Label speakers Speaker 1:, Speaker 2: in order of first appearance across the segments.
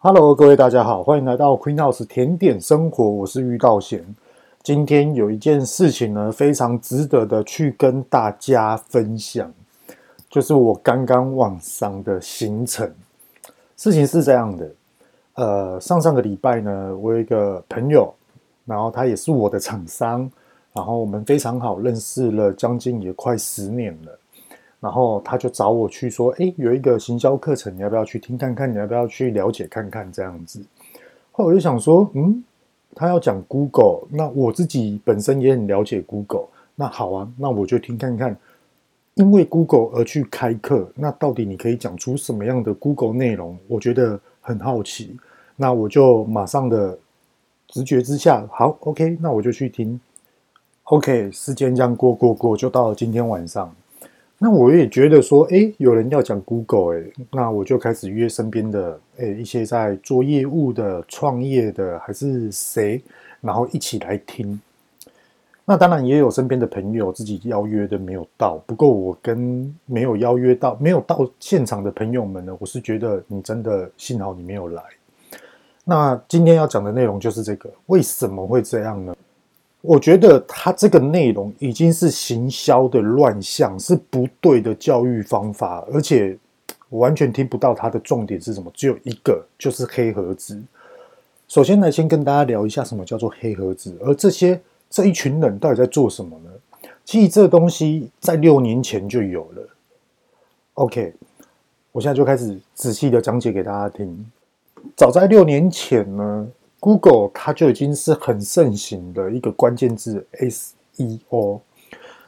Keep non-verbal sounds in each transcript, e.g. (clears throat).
Speaker 1: Hello，各位大家好，欢迎来到 Queen House 甜点生活，我是玉道贤。今天有一件事情呢，非常值得的去跟大家分享，就是我刚刚往上的行程。事情是这样的，呃，上上个礼拜呢，我有一个朋友，然后他也是我的厂商，然后我们非常好，认识了将近也快十年了。然后他就找我去说：“哎，有一个行销课程，你要不要去听看看？你要不要去了解看看？这样子。”后来我就想说：“嗯，他要讲 Google，那我自己本身也很了解 Google，那好啊，那我就听看看。因为 Google 而去开课，那到底你可以讲出什么样的 Google 内容？我觉得很好奇。那我就马上的直觉之下，好，OK，那我就去听。OK，时间这样过过过，就到了今天晚上。”那我也觉得说，诶，有人要讲 Google，诶，那我就开始约身边的，诶，一些在做业务的、创业的，还是谁，然后一起来听。那当然也有身边的朋友自己邀约的没有到，不过我跟没有邀约到、没有到现场的朋友们呢，我是觉得你真的幸好你没有来。那今天要讲的内容就是这个，为什么会这样呢？我觉得他这个内容已经是行销的乱象，是不对的教育方法，而且我完全听不到他的重点是什么，只有一个，就是黑盒子。首先来先跟大家聊一下什么叫做黑盒子，而这些这一群人到底在做什么呢？其实这东西在六年前就有了。OK，我现在就开始仔细的讲解给大家听。早在六年前呢。Google 它就已经是很盛行的一个关键字 SEO，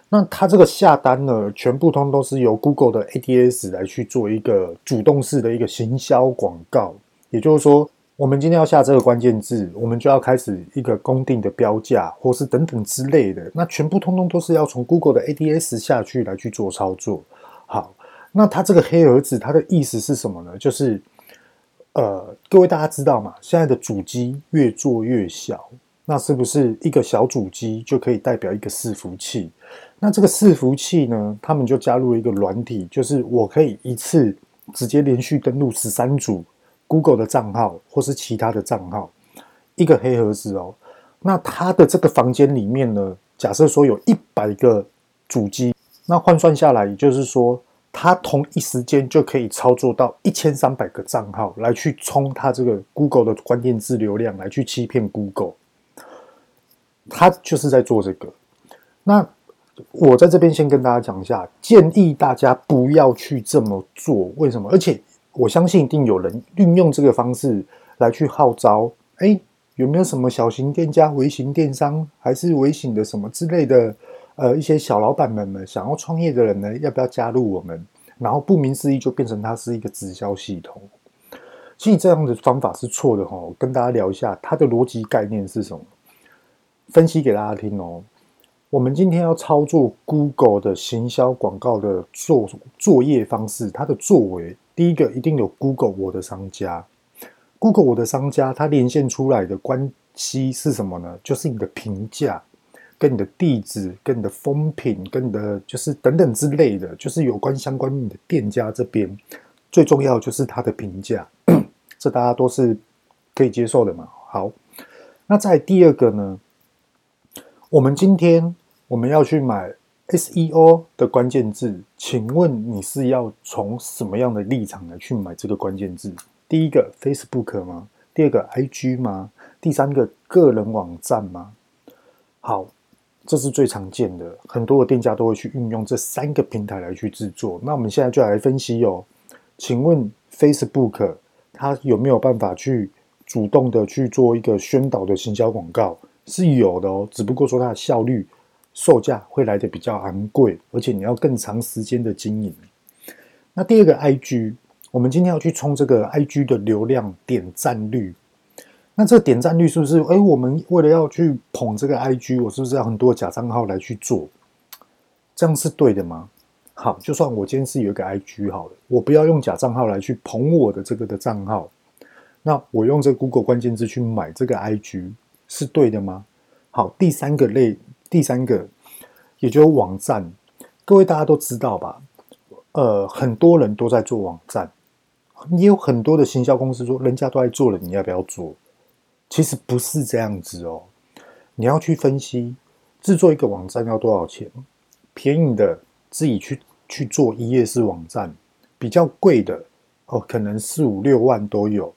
Speaker 1: 那它这个下单呢，全部通都是由 Google 的 ADS 来去做一个主动式的一个行销广告。也就是说，我们今天要下这个关键字，我们就要开始一个公定的标价，或是等等之类的，那全部通通都是要从 Google 的 ADS 下去来去做操作。好，那它这个黑盒子，它的意思是什么呢？就是。呃，各位大家知道吗？现在的主机越做越小，那是不是一个小主机就可以代表一个伺服器？那这个伺服器呢，他们就加入一个软体，就是我可以一次直接连续登录十三组 Google 的账号或是其他的账号，一个黑盒子哦。那它的这个房间里面呢，假设说有一百个主机，那换算下来，也就是说。他同一时间就可以操作到一千三百个账号来去冲他这个 Google 的关键字流量，来去欺骗 Google。他就是在做这个。那我在这边先跟大家讲一下，建议大家不要去这么做。为什么？而且我相信一定有人运用这个方式来去号召。哎，有没有什么小型店家、微型电商，还是微型的什么之类的？呃，一些小老板们们想要创业的人呢，要不要加入我们？然后不明思义就变成它是一个直销系统。其实这样的方法是错的哈。跟大家聊一下它的逻辑概念是什么，分析给大家听哦。我们今天要操作 Google 的行销广告的作作业方式，它的作为，第一个一定有 Google 我的商家，Google 我的商家，它连线出来的关系是什么呢？就是你的评价。跟你的地址、跟你的风评、跟你的就是等等之类的，就是有关相关你的店家这边，最重要就是它的评价，(coughs) 这大家都是可以接受的嘛。好，那在第二个呢，我们今天我们要去买 SEO 的关键字，请问你是要从什么样的立场来去买这个关键字？第一个 Facebook 吗？第二个 IG 吗？第三个个人网站吗？好。这是最常见的，很多的店家都会去运用这三个平台来去制作。那我们现在就来分析哦，请问 Facebook 它有没有办法去主动的去做一个宣导的行销广告？是有的哦，只不过说它的效率、售价会来得比较昂贵，而且你要更长时间的经营。那第二个 IG，我们今天要去冲这个 IG 的流量点赞率。那这个点赞率是不是？哎，我们为了要去捧这个 IG，我是不是要很多假账号来去做？这样是对的吗？好，就算我今天是有一个 IG 好了，我不要用假账号来去捧我的这个的账号，那我用这 Google 关键字去买这个 IG 是对的吗？好，第三个类，第三个也就是网站，各位大家都知道吧？呃，很多人都在做网站。也有很多的行销公司说，人家都在做了，你要不要做？其实不是这样子哦。你要去分析，制作一个网站要多少钱？便宜的自己去去做一页式网站，比较贵的哦，可能四五六万都有。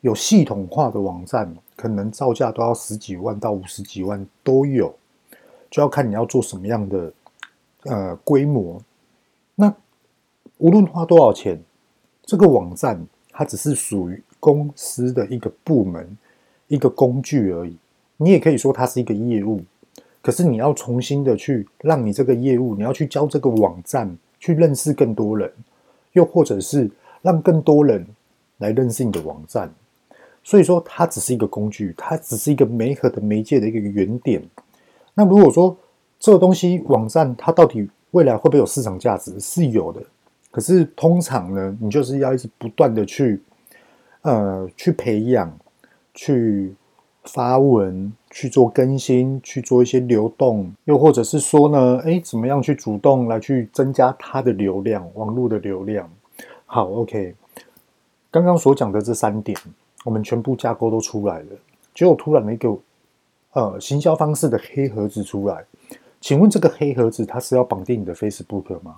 Speaker 1: 有系统化的网站，可能造价都要十几万到五十几万都有，就要看你要做什么样的呃规模。那无论花多少钱，这个网站它只是属于公司的一个部门、一个工具而已。你也可以说它是一个业务，可是你要重新的去让你这个业务，你要去教这个网站去认识更多人，又或者是让更多人来认识你的网站。所以说，它只是一个工具，它只是一个媒合的媒介的一个原点。那如果说这个东西网站，它到底未来会不会有市场价值？是有的。可是通常呢，你就是要一直不断的去，呃，去培养，去发文，去做更新，去做一些流动，又或者是说呢，哎，怎么样去主动来去增加它的流量，网络的流量。好，OK，刚刚所讲的这三点。我们全部架构都出来了，结果突然一个呃行销方式的黑盒子出来，请问这个黑盒子它是要绑定你的 Facebook 吗？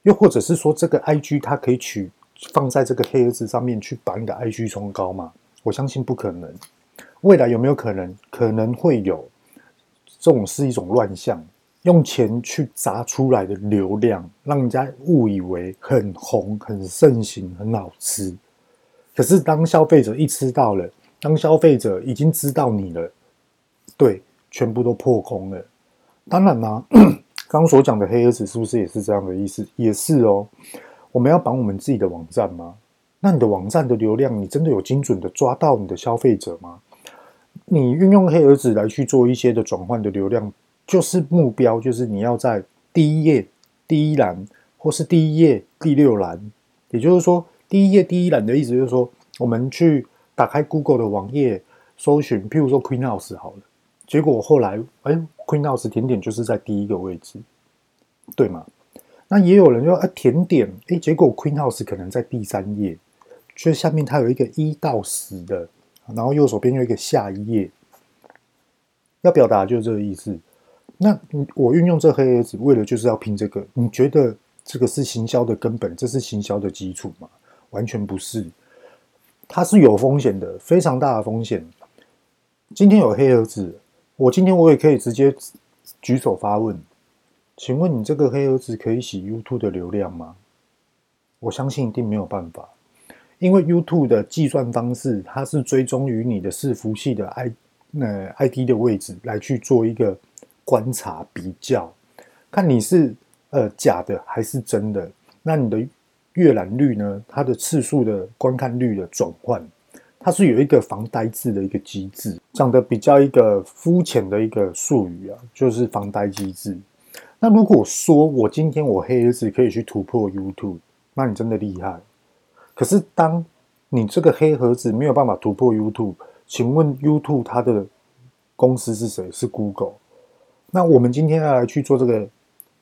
Speaker 1: 又或者是说这个 IG 它可以取放在这个黑盒子上面去把你的 IG 冲高吗？我相信不可能。未来有没有可能？可能会有。这种是一种乱象，用钱去砸出来的流量，让人家误以为很红、很盛行、很好吃。可是，当消费者一吃到了，当消费者已经知道你了，对，全部都破空了。当然啦，(coughs) 刚刚所讲的黑盒子是不是也是这样的意思？也是哦。我们要绑我们自己的网站吗？那你的网站的流量，你真的有精准的抓到你的消费者吗？你运用黑盒子来去做一些的转换的流量，就是目标，就是你要在第一页第一栏，或是第一页第六栏，也就是说。第一页第一栏的意思就是说，我们去打开 Google 的网页搜寻，譬如说 Queen House 好了，结果后来，哎，Queen House 甜点就是在第一个位置，对吗？那也有人说，哎，甜点，哎，结果 Queen House 可能在第三页，所以下面它有一个一到十的，然后右手边有一个下一页，要表达就是这个意思。那我运用这黑盒子，为了就是要拼这个，你觉得这个是行销的根本，这是行销的基础吗？完全不是，它是有风险的，非常大的风险。今天有黑盒子，我今天我也可以直接举手发问，请问你这个黑盒子可以洗 YouTube 的流量吗？我相信一定没有办法，因为 YouTube 的计算方式，它是追踪于你的伺服器的 I 呃 ID 的位置来去做一个观察比较，看你是呃假的还是真的，那你的。阅览率呢？它的次数的观看率的转换，它是有一个防呆滞的一个机制，讲的比较一个肤浅的一个术语啊，就是防呆机制。那如果说我今天我黑子可以去突破 YouTube，那你真的厉害。可是当你这个黑盒子没有办法突破 YouTube，请问 YouTube 它的公司是谁？是 Google。那我们今天要来去做这个。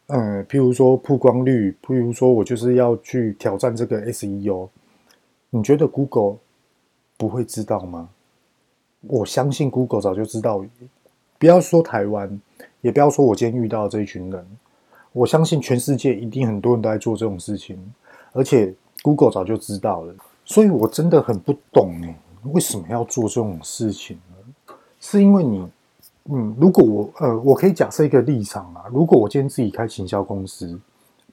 Speaker 1: 嗯，譬如说曝光率，譬如说我就是要去挑战这个 SEO，你觉得 Google 不会知道吗？我相信 Google 早就知道。不要说台湾，也不要说我今天遇到这一群人，我相信全世界一定很多人都在做这种事情，而且 Google 早就知道了。所以我真的很不懂哎，为什么要做这种事情呢？是因为你？嗯，如果我呃，我可以假设一个立场啊。如果我今天自己开行销公司，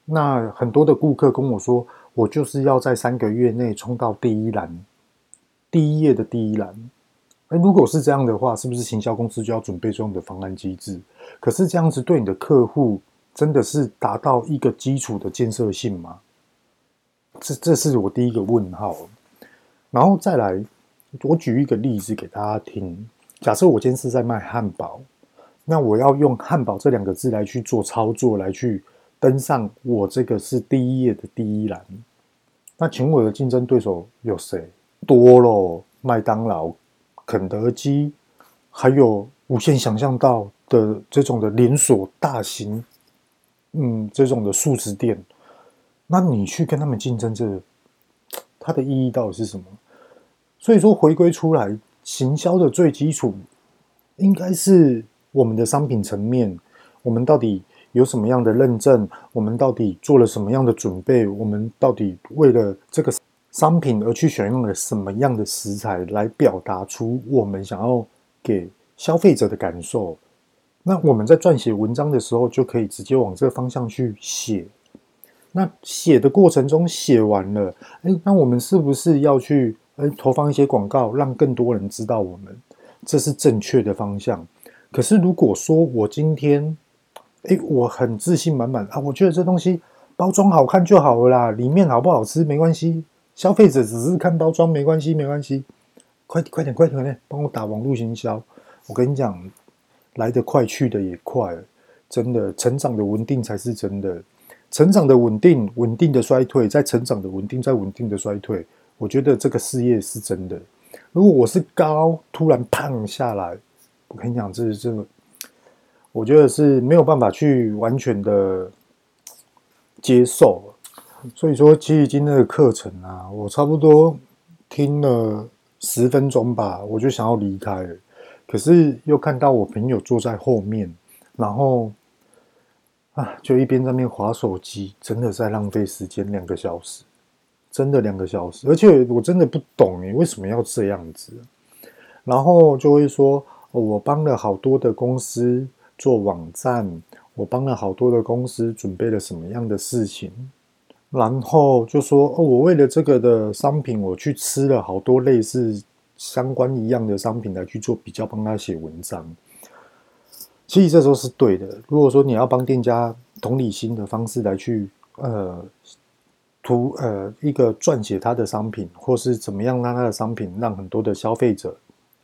Speaker 1: 那很多的顾客跟我说，我就是要在三个月内冲到第一栏，第一页的第一栏。哎，如果是这样的话，是不是行销公司就要准备这样的方案机制？可是这样子对你的客户真的是达到一个基础的建设性吗？这这是我第一个问号。然后再来，我举一个例子给大家听。假设我今天是在卖汉堡，那我要用汉堡这两个字来去做操作，来去登上我这个是第一页的第一栏。那请问我的竞争对手有谁？多咯，麦当劳、肯德基，还有无限想象到的这种的连锁大型，嗯，这种的速食店。那你去跟他们竞争，这个它的意义到底是什么？所以说，回归出来，行销的最基础应该是我们的商品层面，我们到底有什么样的认证？我们到底做了什么样的准备？我们到底为了这个商品而去选用了什么样的食材来表达出我们想要给消费者的感受？那我们在撰写文章的时候，就可以直接往这个方向去写。那写的过程中写完了，诶，那我们是不是要去投放一些广告，让更多人知道我们？这是正确的方向。可是如果说我今天，哎，我很自信满满啊，我觉得这东西包装好看就好了啦，里面好不好吃没关系，消费者只是看包装没关系，没关系。快，快点，快点，快点，帮我打网络行销。我跟你讲，来得快去得也快，真的，成长的稳定才是真的。成长的稳定，稳定的衰退，在成长的稳定，在稳定的衰退。我觉得这个事业是真的。如果我是高，突然胖下来，我跟你讲，这是这个，我觉得是没有办法去完全的接受。所以说，其实今天的课程啊，我差不多听了十分钟吧，我就想要离开了。可是又看到我朋友坐在后面，然后。就一边在那边滑手机，真的在浪费时间，两个小时，真的两个小时，而且我真的不懂你为什么要这样子？然后就会说，我帮了好多的公司做网站，我帮了好多的公司准备了什么样的事情，然后就说，哦，我为了这个的商品，我去吃了好多类似相关一样的商品来去做比较，帮他写文章。其实这时候是对的。如果说你要帮店家同理心的方式来去呃图呃一个撰写他的商品，或是怎么样让他的商品让很多的消费者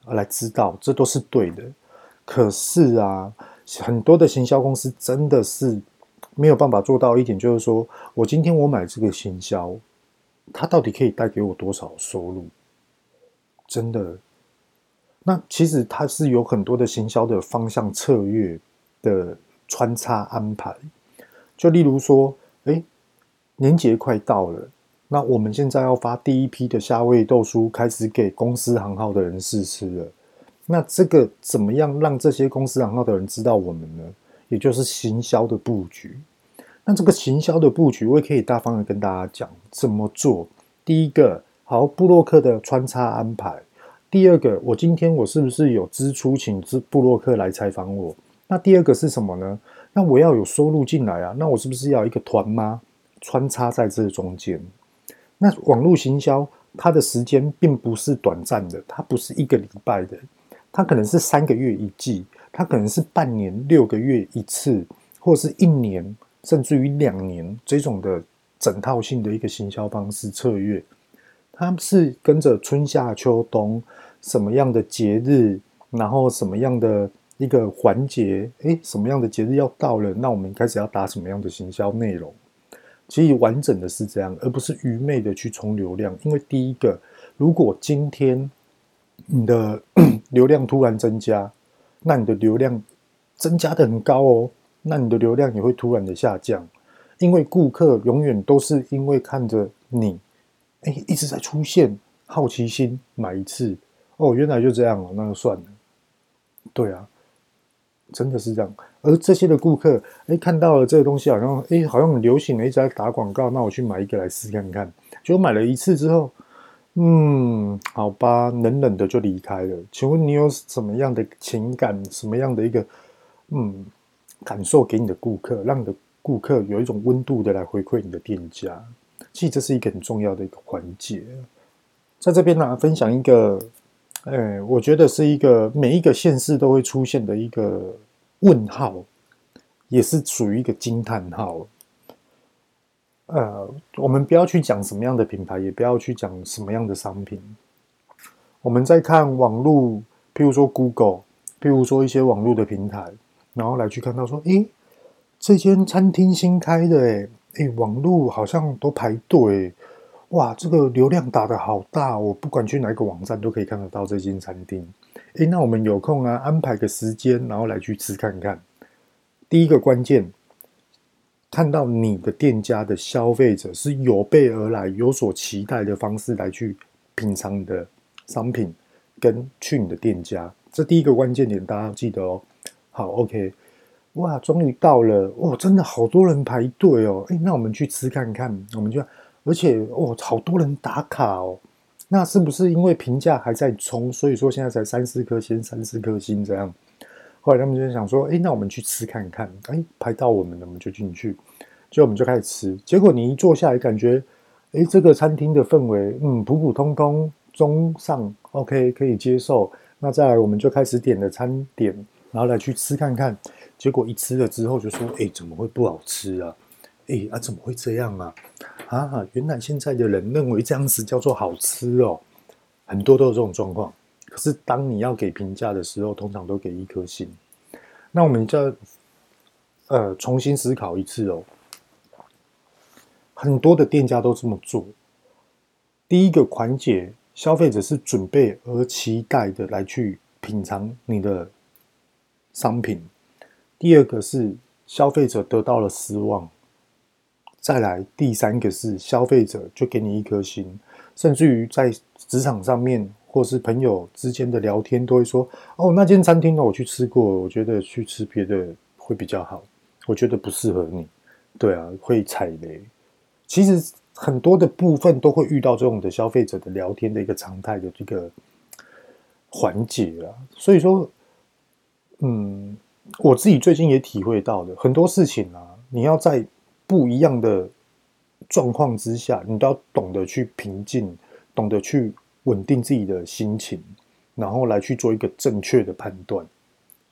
Speaker 1: 来知道，这都是对的。可是啊，很多的行销公司真的是没有办法做到一点，就是说我今天我买这个行销，它到底可以带给我多少收入？真的。那其实它是有很多的行销的方向策略的穿插安排，就例如说，哎，年节快到了，那我们现在要发第一批的夏威豆酥，开始给公司行号的人试吃了。那这个怎么样让这些公司行号的人知道我们呢？也就是行销的布局。那这个行销的布局，我也可以大方的跟大家讲怎么做。第一个，好，部落客的穿插安排。第二个，我今天我是不是有支出请支部落客来采访我？那第二个是什么呢？那我要有收入进来啊，那我是不是要一个团吗穿插在这中间？那网络行销它的时间并不是短暂的，它不是一个礼拜的，它可能是三个月一季，它可能是半年六个月一次，或者是一年甚至于两年这种的整套性的一个行销方式策略，它是跟着春夏秋冬。什么样的节日，然后什么样的一个环节，诶，什么样的节日要到了，那我们开始要打什么样的行销内容？其实完整的是这样，而不是愚昧的去冲流量。因为第一个，如果今天你的 (clears throat) 流量突然增加，那你的流量增加的很高哦，那你的流量也会突然的下降，因为顾客永远都是因为看着你，诶，一直在出现，好奇心买一次。哦，原来就这样了，那就算了。对啊，真的是这样。而这些的顾客，哎，看到了这个东西，好像哎，好像很流行，一直在打广告，那我去买一个来试看看。结果买了一次之后，嗯，好吧，冷冷的就离开了。请问你有什么样的情感，什么样的一个嗯感受给你的顾客，让你的顾客有一种温度的来回馈你的店家？其实这是一个很重要的一个环节。在这边呢，分享一个。哎，我觉得是一个每一个县市都会出现的一个问号，也是属于一个惊叹号。呃，我们不要去讲什么样的品牌，也不要去讲什么样的商品。我们在看网络，譬如说 Google，譬如说一些网络的平台，然后来去看到说，诶，这间餐厅新开的，诶，诶，网络好像都排队。哇，这个流量打得好大，我不管去哪个网站都可以看得到这间餐厅。诶，那我们有空啊，安排个时间，然后来去吃看看。第一个关键，看到你的店家的消费者是有备而来、有所期待的方式来去品尝你的商品，跟去你的店家，这第一个关键点大家要记得哦。好，OK，哇，终于到了，哇，真的好多人排队哦。哎，那我们去吃看看，我们就，而且哦，好多人打卡哦。那是不是因为评价还在冲，所以说现在才三四颗星、三四颗星这样？后来他们就想说，哎，那我们去吃看看。哎，排到我们了，我们就进去，就我们就开始吃。结果你一坐下来，感觉，诶，这个餐厅的氛围，嗯，普普通通，中上，OK，可以接受。那再来，我们就开始点了餐点，然后来去吃看看。结果一吃了之后，就说，诶，怎么会不好吃啊？诶，啊，怎么会这样啊？啊，原来现在的人认为这样子叫做好吃哦，很多都有这种状况。可是当你要给评价的时候，通常都给一颗星。那我们就要呃重新思考一次哦。很多的店家都这么做。第一个环节，消费者是准备而期待的来去品尝你的商品。第二个是消费者得到了失望。再来第三个是消费者就给你一颗心，甚至于在职场上面或是朋友之间的聊天都会说：“哦，那间餐厅呢，我去吃过，我觉得去吃别的会比较好，我觉得不适合你。”对啊，会踩雷。其实很多的部分都会遇到这种的消费者的聊天的一个常态的这个环节啊。所以说，嗯，我自己最近也体会到的很多事情啊，你要在。不一样的状况之下，你都要懂得去平静，懂得去稳定自己的心情，然后来去做一个正确的判断。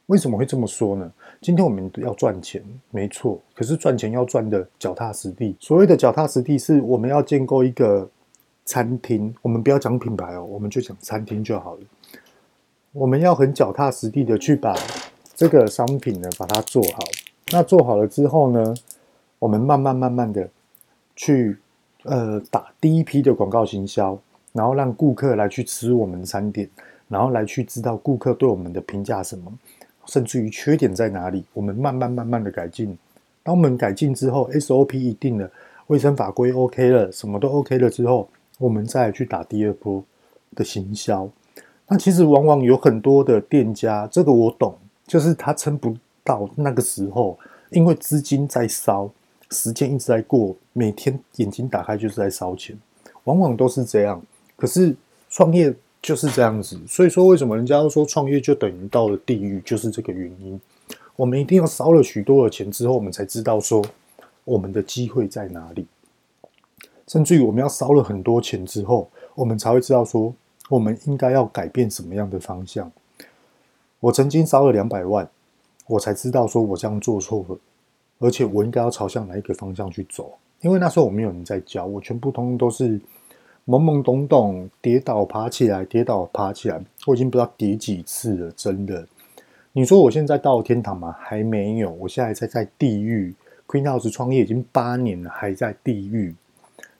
Speaker 1: 为什么会这么说呢？今天我们要赚钱，没错，可是赚钱要赚的脚踏实地。所谓的脚踏实地，是我们要建构一个餐厅，我们不要讲品牌哦，我们就讲餐厅就好了。我们要很脚踏实地的去把这个商品呢，把它做好。那做好了之后呢，我们慢慢慢慢的去呃打第一批的广告行销，然后让顾客来去吃我们餐点，然后来去知道顾客对我们的评价什么，甚至于缺点在哪里，我们慢慢慢慢的改进。当我们改进之后，SOP 一定了，卫生法规 OK 了，什么都 OK 了之后，我们再去打第二波的行销。那其实往往有很多的店家，这个我懂，就是他撑不到那个时候，因为资金在烧。时间一直在过，每天眼睛打开就是在烧钱，往往都是这样。可是创业就是这样子，所以说为什么人家都说创业就等于到了地狱，就是这个原因。我们一定要烧了许多的钱之后，我们才知道说我们的机会在哪里。甚至于我们要烧了很多钱之后，我们才会知道说我们应该要改变什么样的方向。我曾经烧了两百万，我才知道说我这样做错了。而且我应该要朝向哪一个方向去走？因为那时候我没有人在教，我全部通通都是懵懵懂懂，跌倒爬起来，跌倒爬起来，我已经不知道跌几次了。真的，你说我现在到天堂吗？还没有，我现在才在地狱。Queen House 创业已经八年了，还在地狱。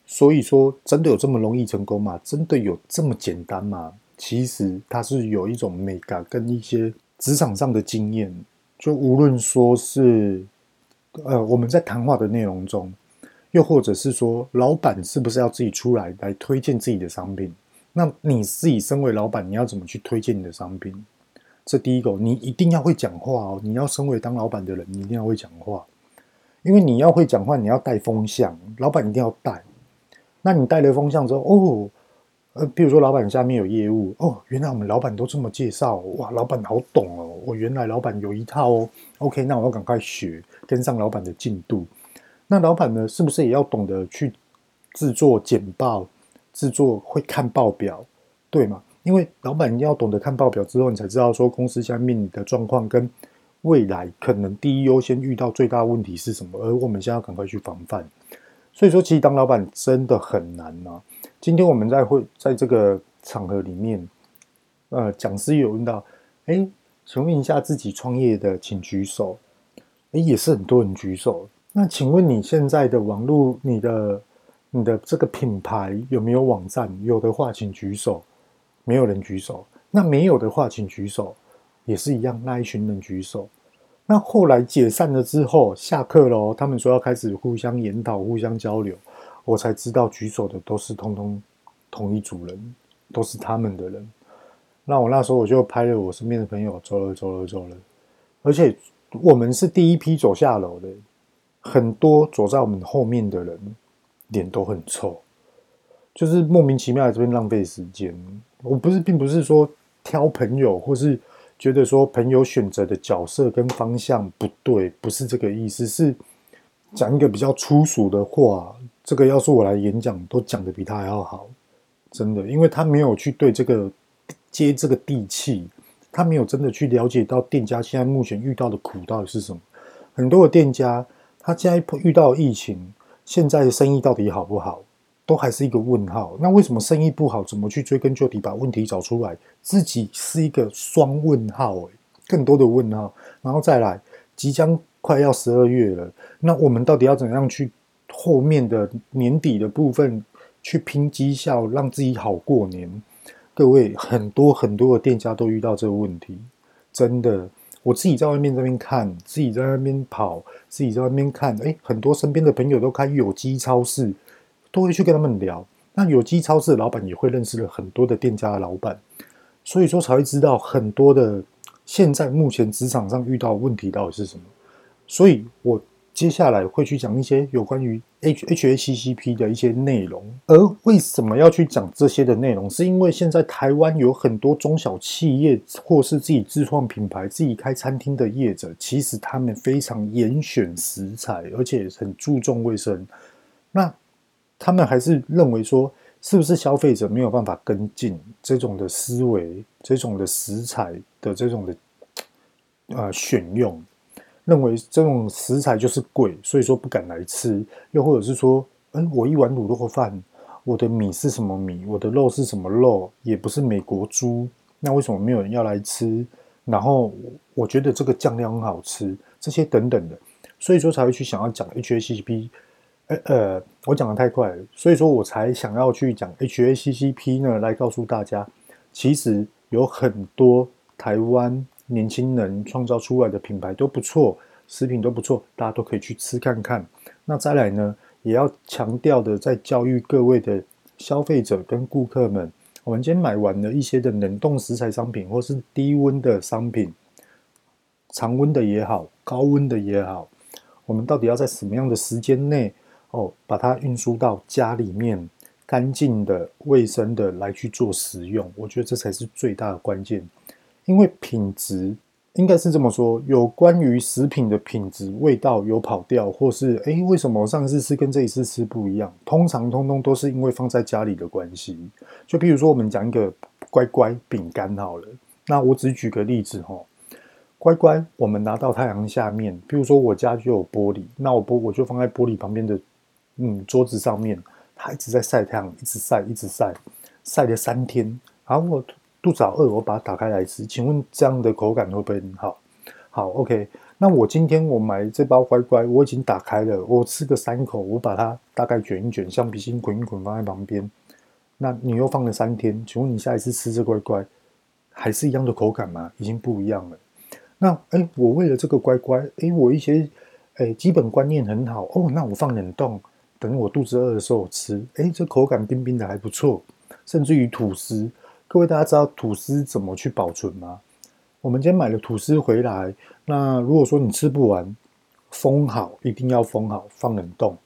Speaker 1: 所以说，真的有这么容易成功吗？真的有这么简单吗？其实它是有一种美感跟一些职场上的经验，就无论说是。呃，我们在谈话的内容中，又或者是说，老板是不是要自己出来来推荐自己的商品？那你自己身为老板，你要怎么去推荐你的商品？这第一个，你一定要会讲话哦。你要身为当老板的人，你一定要会讲话，因为你要会讲话，你要带风向，老板一定要带。那你带了风向之后，哦。呃，比如说老板下面有业务哦，原来我们老板都这么介绍，哇，老板好懂哦，我原来老板有一套哦，OK，那我要赶快学，跟上老板的进度。那老板呢，是不是也要懂得去制作简报，制作会看报表，对吗？因为老板要懂得看报表之后，你才知道说公司下面的状况跟未来可能第一优先遇到最大问题是什么，而我们现在要赶快去防范。所以说，其实当老板真的很难啊。今天我们在会在这个场合里面，呃，讲师有问到，哎，请问一下自己创业的，请举手。哎，也是很多人举手。那请问你现在的网络，你的你的这个品牌有没有网站？有的话，请举手。没有人举手。那没有的话，请举手。也是一样，那一群人举手。那后来解散了之后，下课喽，他们说要开始互相研讨、互相交流，我才知道举手的都是通通同一组人，都是他们的人。那我那时候我就拍了我身边的朋友走了走了走了，而且我们是第一批走下楼的，很多走在我们后面的人脸都很臭，就是莫名其妙在这边浪费时间。我不是，并不是说挑朋友，或是觉得说朋友选择的角色跟方向不对，不是这个意思，是讲一个比较粗俗的话。这个要是我来演讲，都讲得比他还要好，真的，因为他没有去对这个。接这个地气，他没有真的去了解到店家现在目前遇到的苦到底是什么。很多的店家，他现在遇到疫情，现在的生意到底好不好，都还是一个问号。那为什么生意不好？怎么去追根究底，把问题找出来？自己是一个双问号，更多的问号。然后再来，即将快要十二月了，那我们到底要怎样去后面的年底的部分去拼绩效，让自己好过年？各位，很多很多的店家都遇到这个问题，真的。我自己在外面这边看，自己在那边跑，自己在外面看，诶，很多身边的朋友都开有机超市，都会去跟他们聊。那有机超市的老板也会认识了很多的店家的老板，所以说才会知道很多的现在目前职场上遇到问题到底是什么。所以我。接下来会去讲一些有关于 H HACCP 的一些内容，而为什么要去讲这些的内容？是因为现在台湾有很多中小企业或是自己自创品牌、自己开餐厅的业者，其实他们非常严选食材，而且很注重卫生。那他们还是认为说，是不是消费者没有办法跟进这种的思维、这种的食材的这种的呃选用？认为这种食材就是贵，所以说不敢来吃。又或者是说，嗯，我一碗卤肉饭，我的米是什么米？我的肉是什么肉？也不是美国猪，那为什么没有人要来吃？然后我觉得这个酱料很好吃，这些等等的，所以说才会去想要讲 HACCP。呃呃，我讲的太快了，所以说我才想要去讲 HACCP 呢，来告诉大家，其实有很多台湾。年轻人创造出来的品牌都不错，食品都不错，大家都可以去吃看看。那再来呢，也要强调的，在教育各位的消费者跟顾客们，我们今天买完了一些的冷冻食材商品，或是低温的商品，常温的也好，高温的也好，我们到底要在什么样的时间内哦，把它运输到家里面，干净的、卫生的来去做使用？我觉得这才是最大的关键。因为品质应该是这么说，有关于食品的品质、味道有跑掉，或是诶，为什么上次吃跟这一次吃不一样？通常通通都是因为放在家里的关系。就比如说，我们讲一个乖乖饼干好了，那我只举个例子哈，乖乖，我们拿到太阳下面，比如说我家就有玻璃，那我玻我就放在玻璃旁边的嗯桌子上面，它一直在晒太阳，一直晒，一直晒，晒了三天，然后我。肚子好饿，我把它打开来吃。请问这样的口感会不会很好？好，OK。那我今天我买这包乖乖，我已经打开了，我吃个三口，我把它大概卷一卷，橡皮筋捆一捆放在旁边。那你又放了三天，请问你下一次吃这乖乖还是一样的口感吗？已经不一样了。那哎，我为了这个乖乖，哎，我一些诶基本观念很好哦，那我放冷冻，等我肚子饿的时候我吃，哎，这口感冰冰的还不错，甚至于吐司。各位大家知道吐司怎么去保存吗？我们今天买了吐司回来，那如果说你吃不完，封好，一定要封好，放冷冻。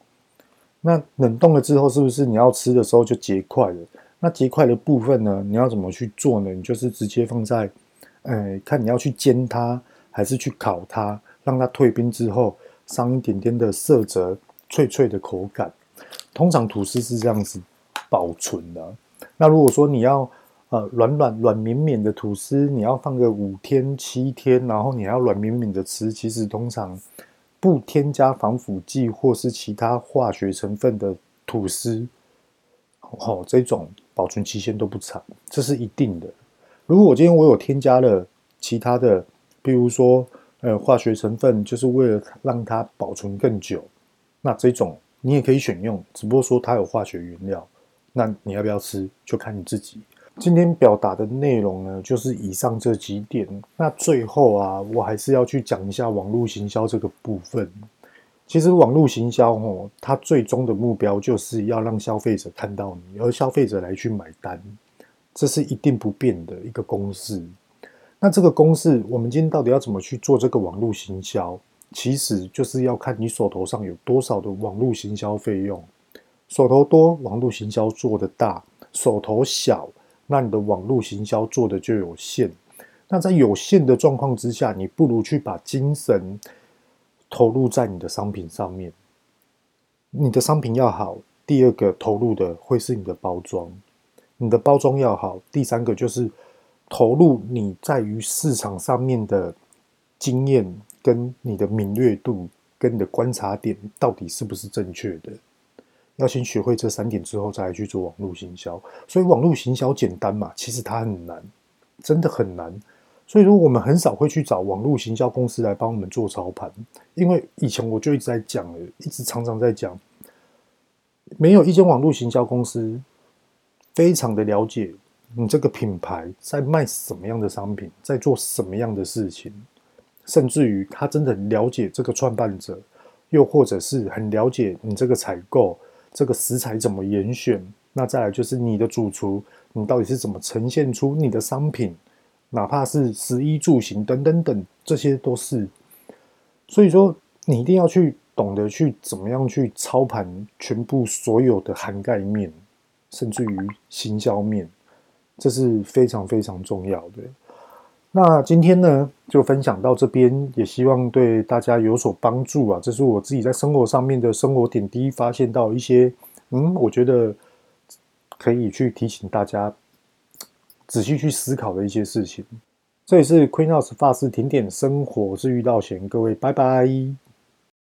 Speaker 1: 那冷冻了之后，是不是你要吃的时候就结块了？那结块的部分呢，你要怎么去做呢？你就是直接放在，哎，看你要去煎它，还是去烤它，让它退冰之后，上一点点的色泽，脆脆的口感。通常吐司是这样子保存的。那如果说你要呃，软软软绵绵的吐司，你要放个五天七天，然后你要软绵绵的吃。其实通常不添加防腐剂或是其他化学成分的吐司，哦，这种保存期限都不长，这是一定的。如果我今天我有添加了其他的，比如说呃化学成分，就是为了让它保存更久，那这种你也可以选用，只不过说它有化学原料，那你要不要吃就看你自己。今天表达的内容呢，就是以上这几点。那最后啊，我还是要去讲一下网络行销这个部分。其实网络行销哦，它最终的目标就是要让消费者看到你，而消费者来去买单，这是一定不变的一个公式。那这个公式，我们今天到底要怎么去做这个网络行销？其实就是要看你手头上有多少的网络行销费用。手头多，网络行销做得大；手头小。那你的网络行销做的就有限，那在有限的状况之下，你不如去把精神投入在你的商品上面。你的商品要好，第二个投入的会是你的包装，你的包装要好，第三个就是投入你在于市场上面的经验，跟你的敏锐度，跟你的观察点到底是不是正确的。要先学会这三点之后，再来去做网络行销。所以网络行销简单嘛？其实它很难，真的很难。所以说，我们很少会去找网络行销公司来帮我们做操盘，因为以前我就一直在讲，一直常常在讲，没有一间网络行销公司非常的了解你这个品牌在卖什么样的商品，在做什么样的事情，甚至于他真的了解这个创办者，又或者是很了解你这个采购。这个食材怎么严选？那再来就是你的主厨，你到底是怎么呈现出你的商品？哪怕是食衣住行等等等，这些都是。所以说，你一定要去懂得去怎么样去操盘全部所有的涵盖面，甚至于行销面，这是非常非常重要的。那今天呢，就分享到这边，也希望对大家有所帮助啊！这是我自己在生活上面的生活点滴，发现到一些，嗯，我觉得可以去提醒大家仔细去思考的一些事情。这里是 Queen House 法式甜点生活，是遇到贤，各位拜拜。